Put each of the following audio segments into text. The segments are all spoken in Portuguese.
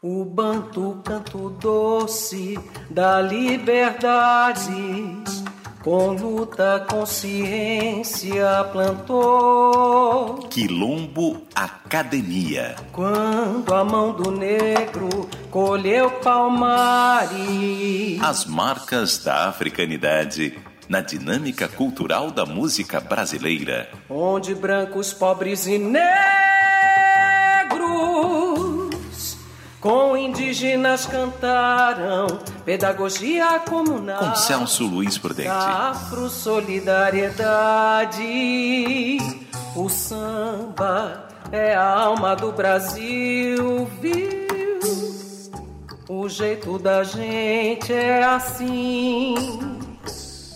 O banto canto doce da liberdade, com luta consciência plantou. Quilombo Academia. Quando a mão do negro colheu palmares. As marcas da africanidade na dinâmica cultural da música brasileira. Onde brancos, pobres e negros com indígenas cantaram pedagogia comunal. Com Celso Luiz Prudente. Afro solidariedade. O samba é a alma do Brasil, viu? O jeito da gente é assim.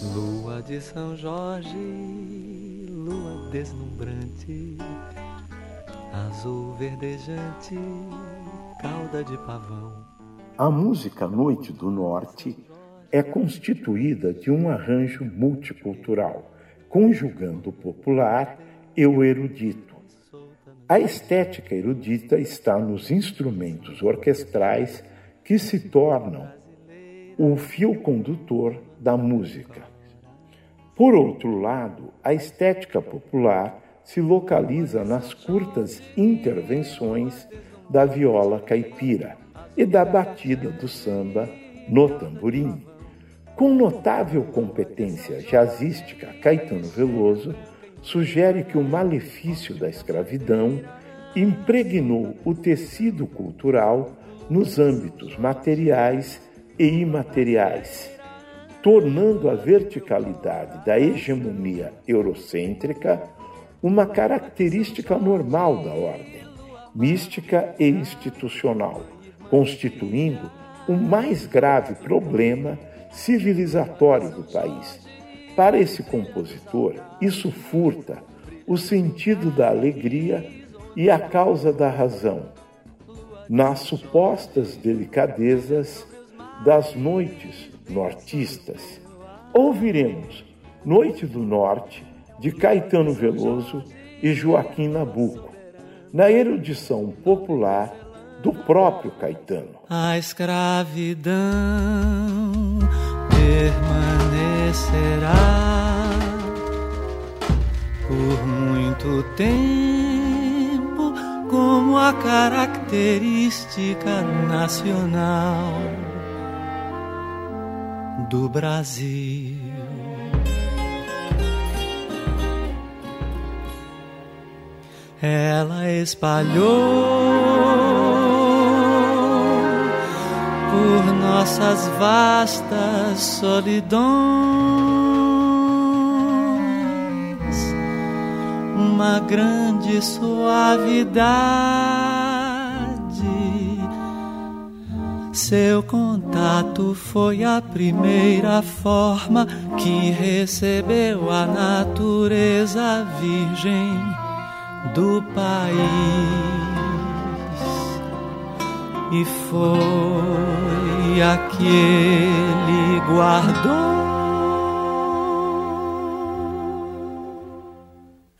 Lua de São Jorge, lua deslumbrante, azul verdejante cauda de pavão. A música Noite do Norte é constituída de um arranjo multicultural, conjugando o popular e o erudito. A estética erudita está nos instrumentos orquestrais que se tornam o fio condutor da música. Por outro lado, a estética popular se localiza nas curtas intervenções da viola caipira e da batida do samba no tamborim. Com notável competência jazzística, Caetano Veloso sugere que o malefício da escravidão impregnou o tecido cultural nos âmbitos materiais e imateriais, tornando a verticalidade da hegemonia eurocêntrica uma característica normal da ordem mística e institucional, constituindo o mais grave problema civilizatório do país. Para esse compositor, isso furta o sentido da alegria e a causa da razão, nas supostas delicadezas das noites nortistas. Ouviremos Noite do Norte, de Caetano Veloso e Joaquim Nabuco na erudição popular do próprio Caetano. A escravidão permanecerá por muito tempo como a característica nacional do Brasil. Ela espalhou por nossas vastas solidões uma grande suavidade. Seu contato foi a primeira forma que recebeu a natureza virgem do país e foi a que ele guardou.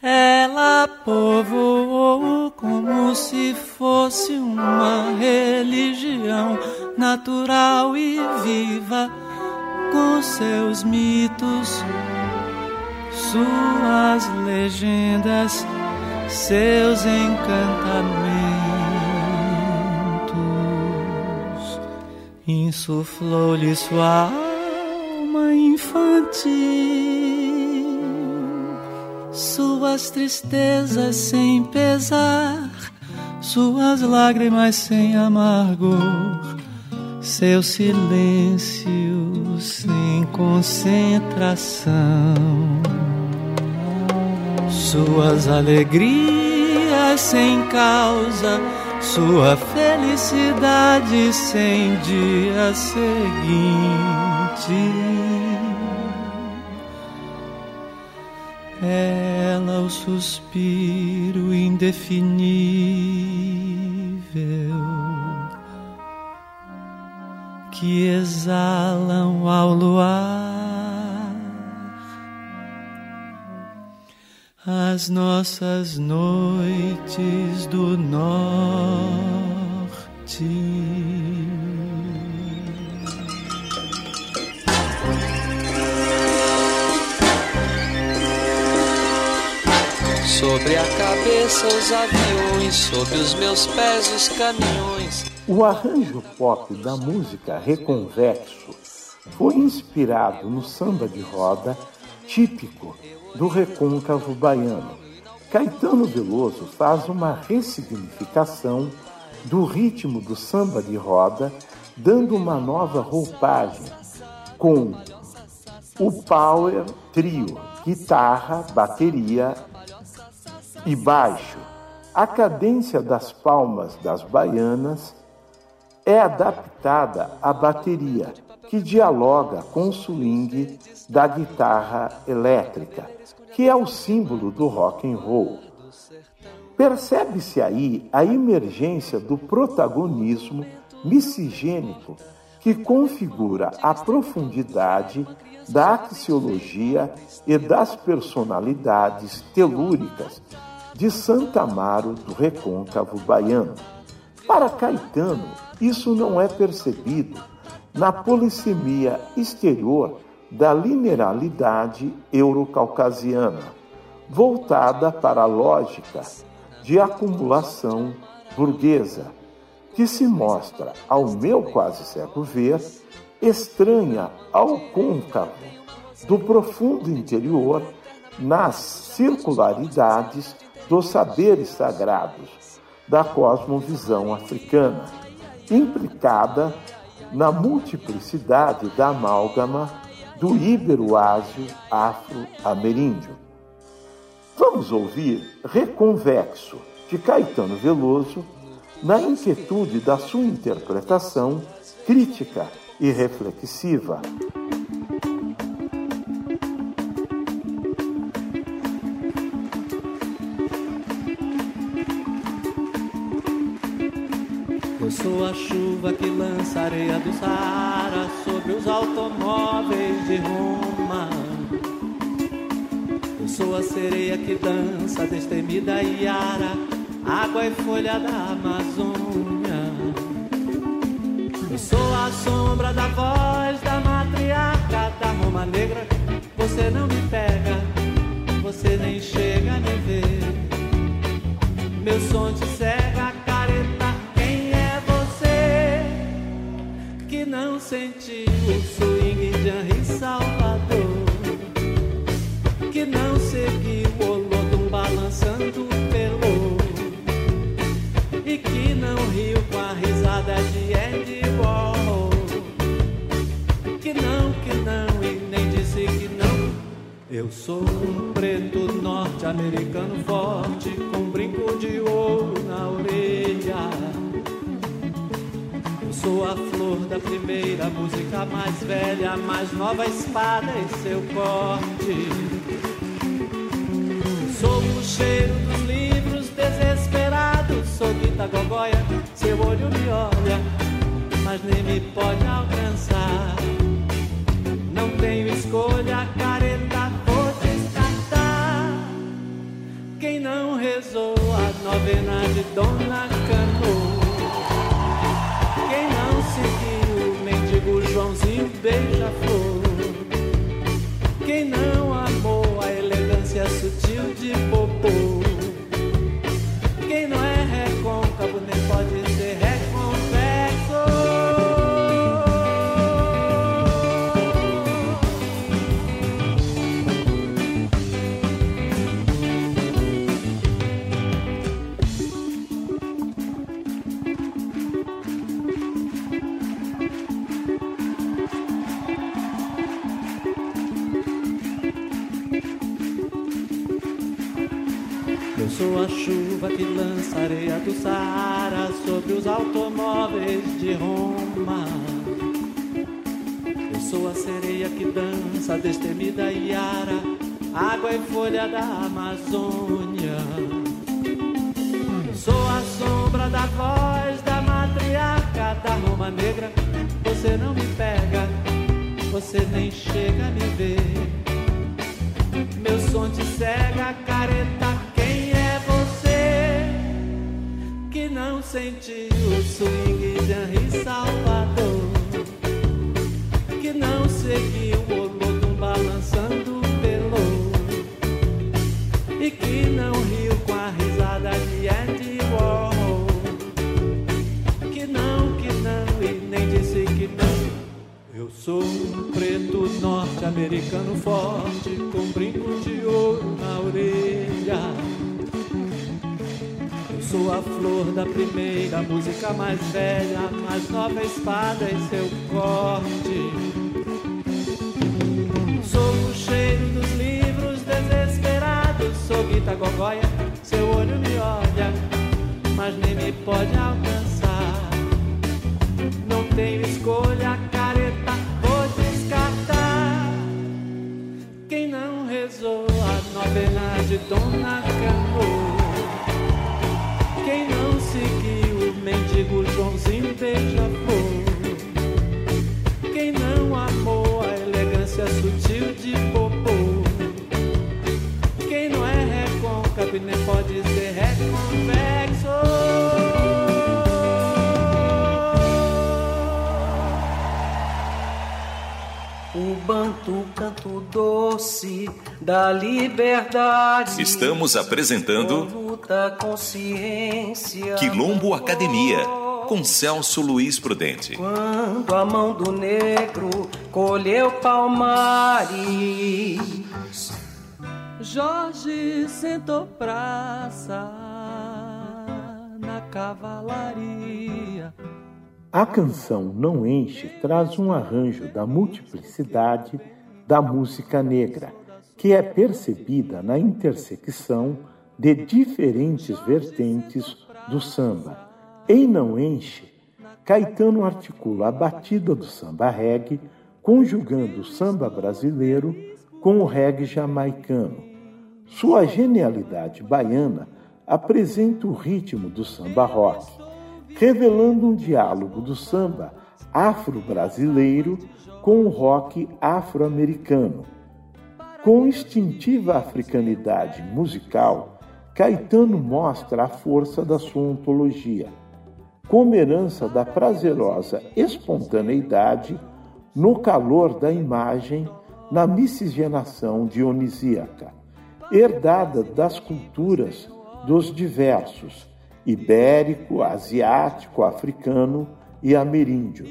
Ela povoou como se fosse uma religião natural e viva, com seus mitos, suas legendas seus encantamentos, insuflou-lhe sua alma infantil, suas tristezas sem pesar, suas lágrimas sem amargor, seu silêncio sem concentração suas alegrias sem causa, sua felicidade sem dia seguinte. Ela o suspiro indefinível que exalam ao luar nas nossas noites do norte. Sobre a cabeça os aviões, sobre os meus pés os caminhões. O arranjo pop da música Reconvexo foi inspirado no samba de roda típico do recôncavo baiano. Caetano Veloso faz uma ressignificação do ritmo do samba de roda, dando uma nova roupagem com o power trio, guitarra, bateria e baixo. A cadência das palmas das baianas é adaptada à bateria, que dialoga com o swing da guitarra elétrica, que é o símbolo do rock and roll. Percebe-se aí a emergência do protagonismo miscigênico que configura a profundidade da axiologia e das personalidades telúricas de Santa Amaro do Recôncavo Baiano. Para Caetano, isso não é percebido na polissemia exterior da linearidade eurocaucasiana, voltada para a lógica de acumulação burguesa, que se mostra, ao meu quase cego ver, estranha ao côncavo do profundo interior nas circularidades dos saberes sagrados da cosmovisão africana, implicada na multiplicidade da amálgama do ibero-ásio afro-ameríndio. Vamos ouvir Reconvexo, de Caetano Veloso, na inquietude da sua interpretação crítica e reflexiva. sou a chuva que lança areia do Saara sobre os automóveis de Roma. Eu sou a sereia que dança destemida Iara, água e folha da Amazônia. Eu sou a sombra da voz da matriarca da Roma Negra. Você não me pega, você nem chega a me ver. Meu som te cega, sentiu o swing de Henri Salvador, que não seguiu o Olodum balançando pelo e que não riu com a risada de Andy Warhol, que não, que não e nem disse que não. Eu sou um preto norte-americano forte com brinco de ouro na orelha Sou a flor da primeira música mais velha, mais nova espada e seu corte. Sou o cheiro dos livros desesperados, sou Guita Gogóia, seu olho me olha, mas nem me pode alcançar. Não tenho escolha, careta, vou descartar. Quem não rezou a novena de Dona Canoa? Joãozinho beija-flor. Quem não amou a elegância sutil de popô? Quem não é recôncavo nem pode areia do Saara sobre os automóveis de Roma. Eu sou a sereia que dança destemida Iara, água e folha da Amazônia. Sou a sombra da voz da matriarca da Roma Negra. Você não me pega, você nem chega a me ver. Meu som te cega, careta não senti o swing de Henri Salvador, que não seguiu o olodum balançando o pelo, e que não riu com a risada de Eddie Warhol, que não, que não, e nem disse que não. Eu sou um preto norte-americano forte, com brinco de ouro na orelha. Sou a flor da primeira música mais velha, mais nova espada em seu corte. Sou o cheiro dos livros desesperados, sou Guita Gogóia, seu olho me olha, mas nem me pode alcançar. Não tenho escolha, careta novena de Dona Cano. Seguiu o mendigo Joãozinho beija-flor? Quem não amou a elegância sutil de Popô? Quem não é recôncavo nem pode ser reconvexo? O banto canto doce da liberdade. Estamos apresentando luta consciência. Quilombo Academia com Celso Luiz Prudente. Quando a mão do negro colheu palmares. Jorge sentou praça na cavalaria a canção Não Enche traz um arranjo da multiplicidade da música negra, que é percebida na intersecção de diferentes vertentes do samba. Em Não Enche, Caetano articula a batida do samba reggae, conjugando o samba brasileiro com o reggae jamaicano. Sua genialidade baiana apresenta o ritmo do samba rock revelando um diálogo do samba afro-brasileiro com o rock afro-americano. Com instintiva africanidade musical, Caetano mostra a força da sua ontologia, como herança da prazerosa espontaneidade no calor da imagem na miscigenação dionisíaca, herdada das culturas dos diversos ibérico, asiático, africano e ameríndio,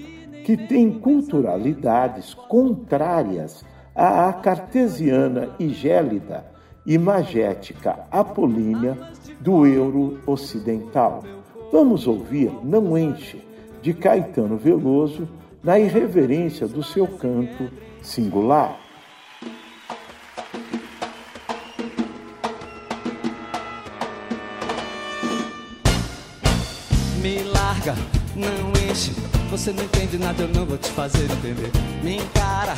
que tem culturalidades contrárias à cartesiana e gélida e magética apolínea do euro ocidental. Vamos ouvir Não Enche, de Caetano Veloso, na irreverência do seu canto singular. larga, não enche. Você não entende nada, eu não vou te fazer entender. Me encara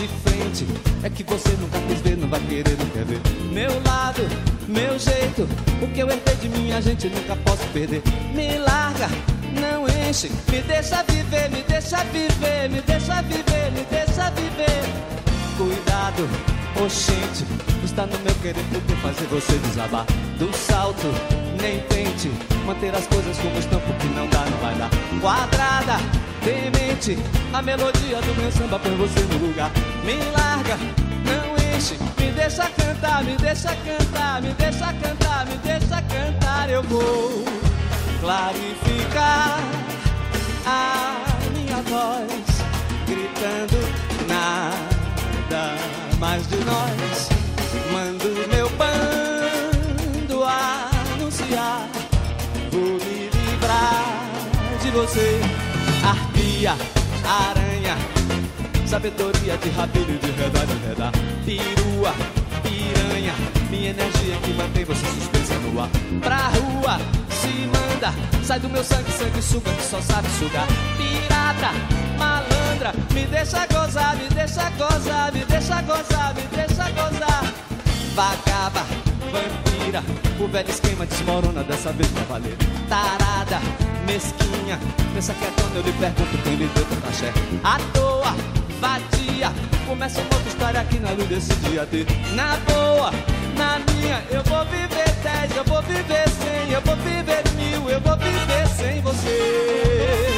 de frente, é que você nunca quis ver, não vai querer, não quer ver. Meu lado, meu jeito, o que eu herdei de minha gente nunca posso perder. Me larga, não enche, me deixa viver, me deixa viver, me deixa viver, me deixa viver. Cuidado, oxente, está no meu querer porque fazer você desabar do salto nem tente manter as coisas como estão, porque a melodia do meu samba põe você no lugar. Me larga, não enche, me deixa cantar, me deixa cantar, me deixa cantar, me deixa cantar. Eu vou clarificar a minha voz, gritando nada mais de nós. Mando meu bando a Vou me livrar de você, aranha, sabedoria de rabelho, de redar, de redar, pirua, piranha, minha energia que mantém você suspensa no ar. Pra rua, se manda, sai do meu sangue, sangue suga que só sabe sugar. Pirata, malandra, me deixa gozar, me deixa gozar, me deixa gozar, me deixa gozar. Vagaba, vampira, o velho esquema desmorona, dessa vez vai valer. Tarada, mesquinha, pensa que é quando eu lhe pergunto quem lhe deu tanta axé. À toa, vadia, começa uma outra história aqui na luz desse dia D. Na boa, na minha, eu vou viver dez, eu vou viver cem, eu vou viver mil, eu vou viver sem você.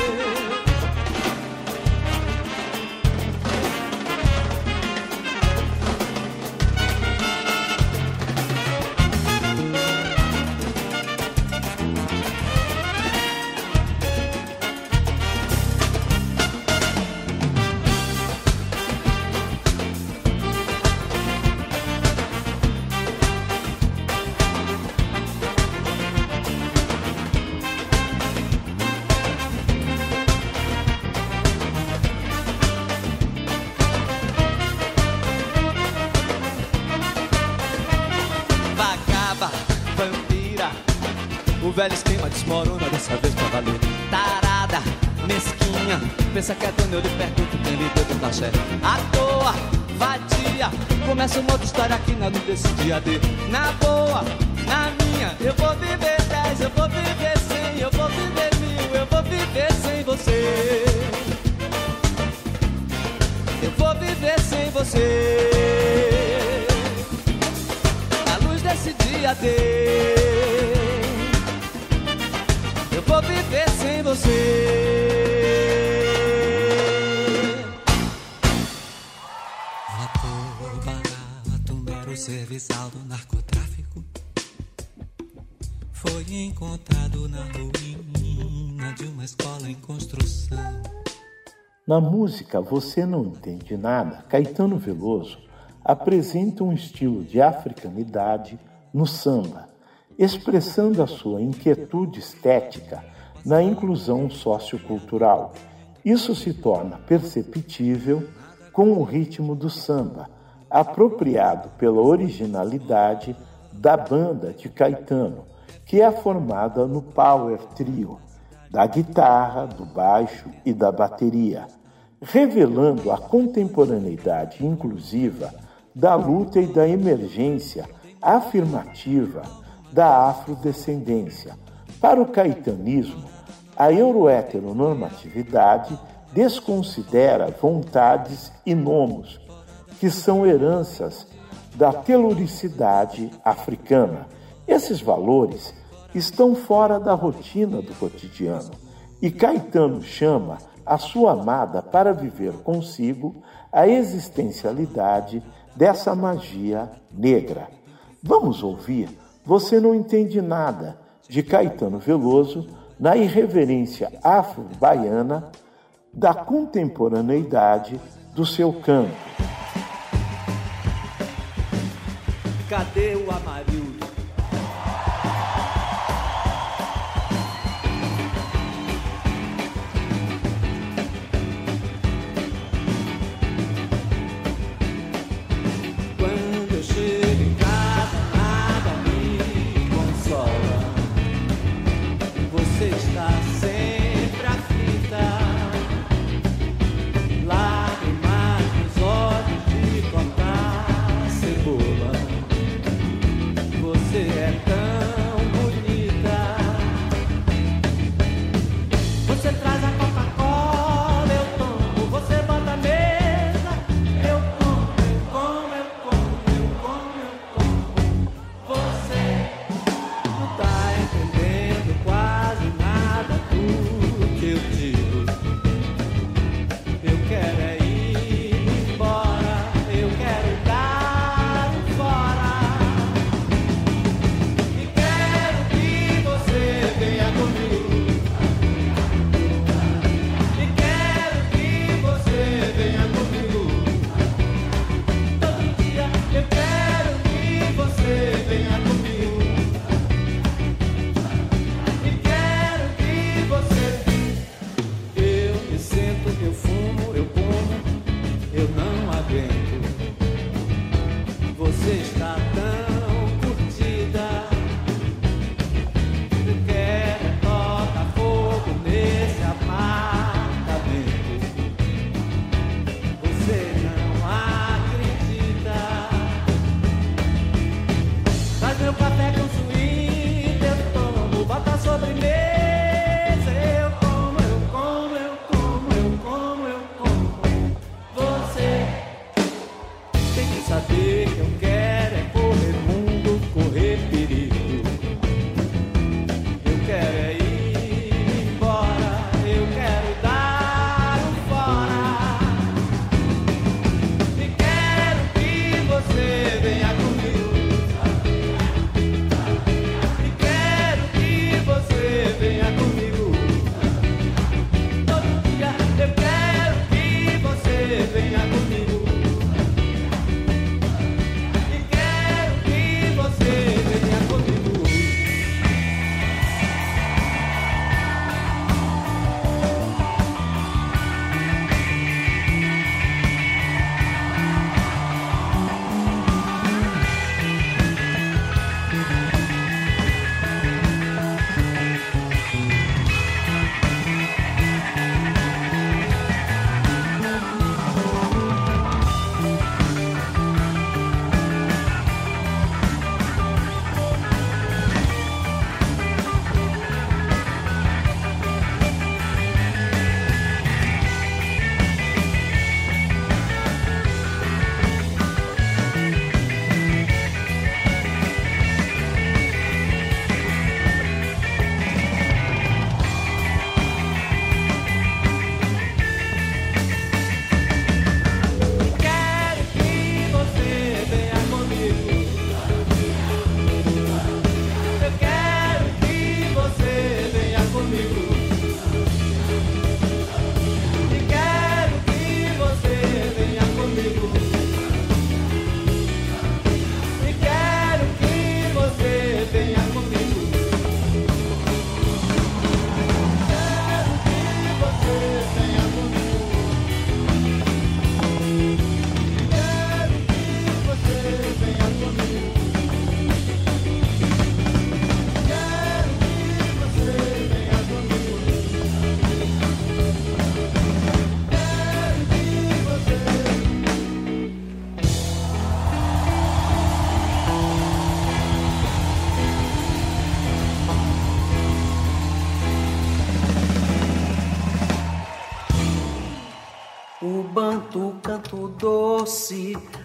Velho esquema desmorona dessa vez pra valer. Tarada, mesquinha, pensa que é dona, eu lhe pergunto quem lhe deu do cachê. À toa, vadia, começa uma outra história aqui na luz desse dia D. Na boa, na minha, eu vou viver dez, eu vou viver cem, eu vou viver mil, eu vou viver sem você. Eu vou viver sem você. Na luz desse dia D. você. Vapor barato, mero serviçal do narcotráfico. Foi encontrado na ruína de uma escola em construção. Na música Você Não Entende Nada, Caetano Veloso apresenta um estilo de africanidade no samba, expressando a sua inquietude estética na inclusão sociocultural. Isso se torna perceptível com o ritmo do samba, apropriado pela originalidade da banda de Caetano, que é formada no power trio da guitarra, do baixo e da bateria, revelando a contemporaneidade inclusiva da luta e da emergência afirmativa da afrodescendência. Para o caetanismo, a euroheteronormatividade desconsidera vontades e nomos, que são heranças da teluricidade africana. Esses valores estão fora da rotina do cotidiano e Caetano chama a sua amada para viver consigo a existencialidade dessa magia negra. Vamos ouvir Você Não Entende Nada, de Caetano Veloso, na irreverência afro-baiana da contemporaneidade do seu canto. Cadê o Amarildo?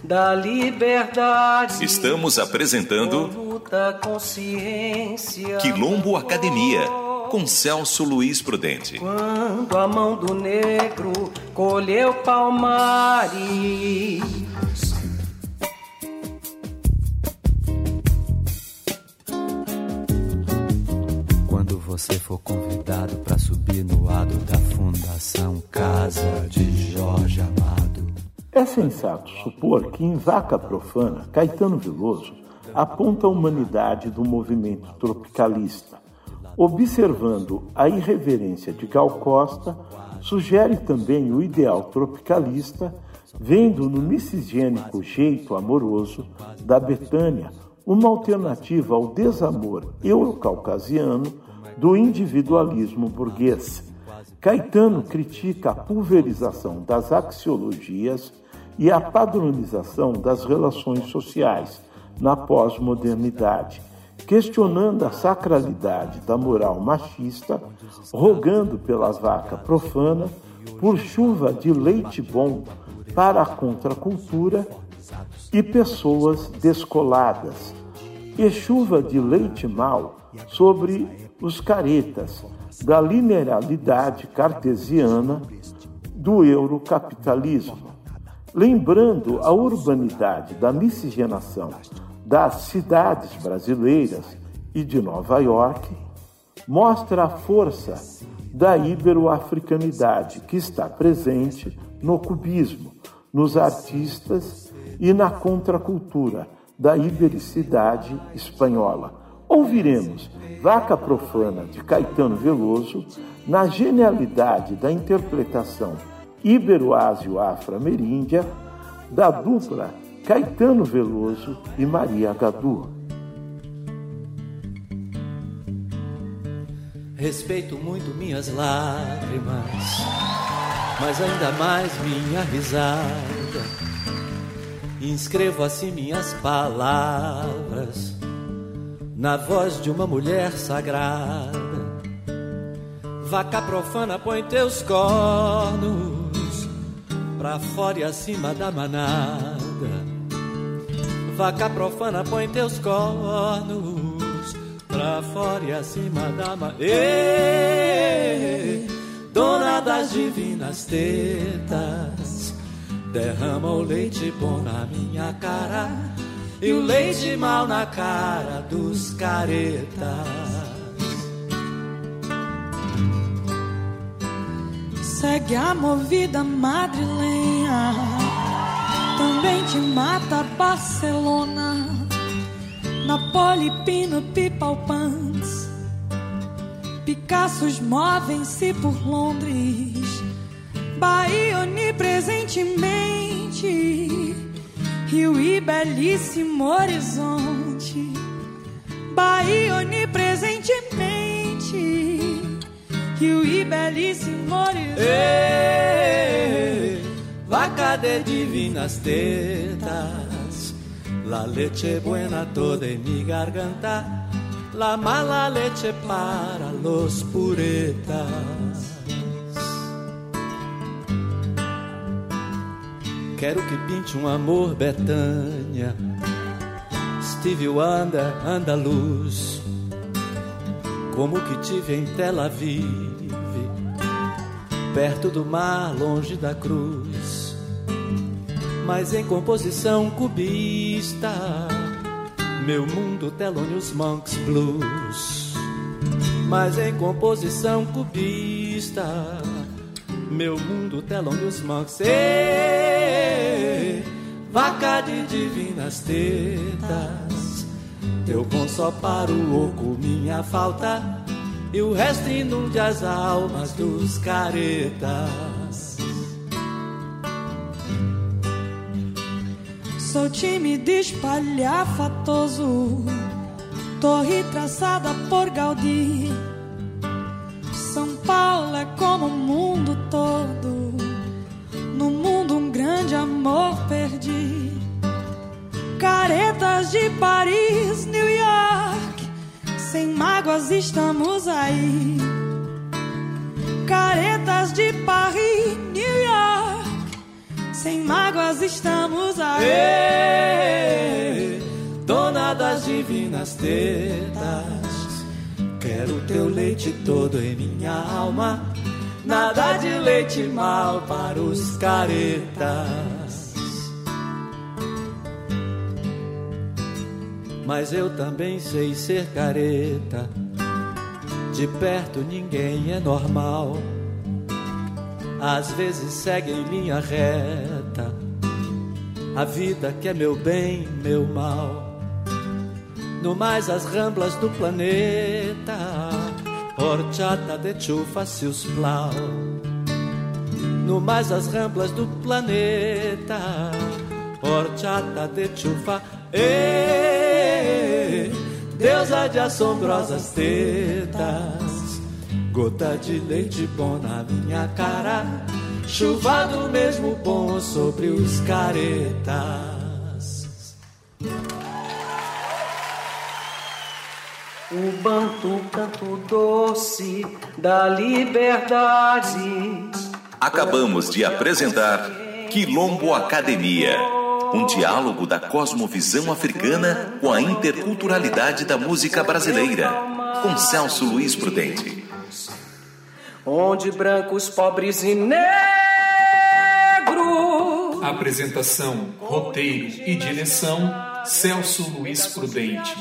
Da liberdade. Estamos apresentando luta consciência. Quilombo Academia com Celso Luiz Prudente. Quando a mão do negro colheu palmares. Quando você for convidado para subir no adro da Fundação Casa de. É sensato supor que em Vaca Profana, Caetano Veloso aponta a humanidade do movimento tropicalista. Observando a irreverência de Gal Costa, sugere também o ideal tropicalista, vendo no miscigênico jeito amoroso da Betânia uma alternativa ao desamor eurocaucasiano do individualismo burguês. Caetano critica a pulverização das axiologias e a padronização das relações sociais na pós-modernidade, questionando a sacralidade da moral machista, rogando pela vaca profana por chuva de leite bom para a contracultura e pessoas descoladas, e chuva de leite mau sobre os caretas da linearidade cartesiana do eurocapitalismo, lembrando a urbanidade da miscigenação das cidades brasileiras e de Nova York, mostra a força da ibero-africanidade que está presente no cubismo, nos artistas e na contracultura da ibericidade espanhola. Ouviremos Vaca Profana de Caetano Veloso na genialidade da interpretação ibero-ásio-afro-ameríndia da dupla Caetano Veloso e Maria Gadu. Respeito muito minhas lágrimas, mas ainda mais minha risada. Inscrevo assim minhas palavras na voz de uma mulher sagrada. Vaca profana, põe teus cornos pra fora e acima da manada. Vaca profana, põe teus cornos pra fora e acima da manada. Dona das divinas tetas, derrama o leite bom na minha cara e o leite mal na cara dos caretas. Segue a movida madrilenha, também te mata Barcelona, Napoli, Pino, Pipalpans. Picassos movem-se por Londres, Bahia onipresentemente, Rio e belíssimo horizonte, Bahia onipresentemente, E belíssimo horizonte. Vaca de divinas tetas, la leche buena toda en mi garganta, la mala leche para los puretas. Quero que pinte um amor Betânia, Steve Wonder, andaluz, como que tive em Tel Aviv, perto do mar, longe da cruz, mas em composição cubista, meu mundo Thelonious Monks Blues, mas em composição cubista, meu mundo Thelonious Monks. Ei, vaca de divinas tetas, teu bom só para o oco, minha falta, e o resto inunde as almas dos caretas. Sou tímido, espalhafatoso, torre traçada por Gaudí. São Paulo é como o mundo todo, no mundo um grande amor perdi. Caretas de Paris, New York, sem mágoas estamos aí. Caretas de Paris, New York, sem mágoas estamos aí. Ei, dona das divinas tetas, quero teu leite todo em minha alma. Nada de leite mal para os caretas. Mas eu também sei ser careta. De perto ninguém é normal. Às vezes segue em linha reta. A vida que é meu bem, meu mal. No mais as ramblas do planeta horchata de chufa se os plau. No mais as ramblas do planeta, horchata de chufa, e deusa de assombrosas tetas, gota de leite bom na minha cara, chuva do mesmo bom sobre os caretas. O banto canto doce da liberdade. Acabamos de apresentar Quilombo Academia, um diálogo da cosmovisão africana com a interculturalidade da música brasileira, com Celso Luiz Prudente. Onde brancos, pobres e negros. Apresentação, roteiro e direção: Celso Luiz Prudente.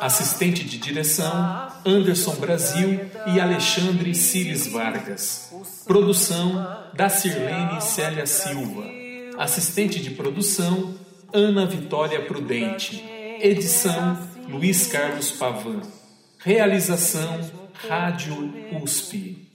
Assistente de direção: Anderson Brasil e Alexandre Cires Vargas. Produção: da Sirlene Célia Silva. Assistente de produção: Ana Vitória Prudente. Edição: Luiz Carlos Pavan. Realização: Rádio USP.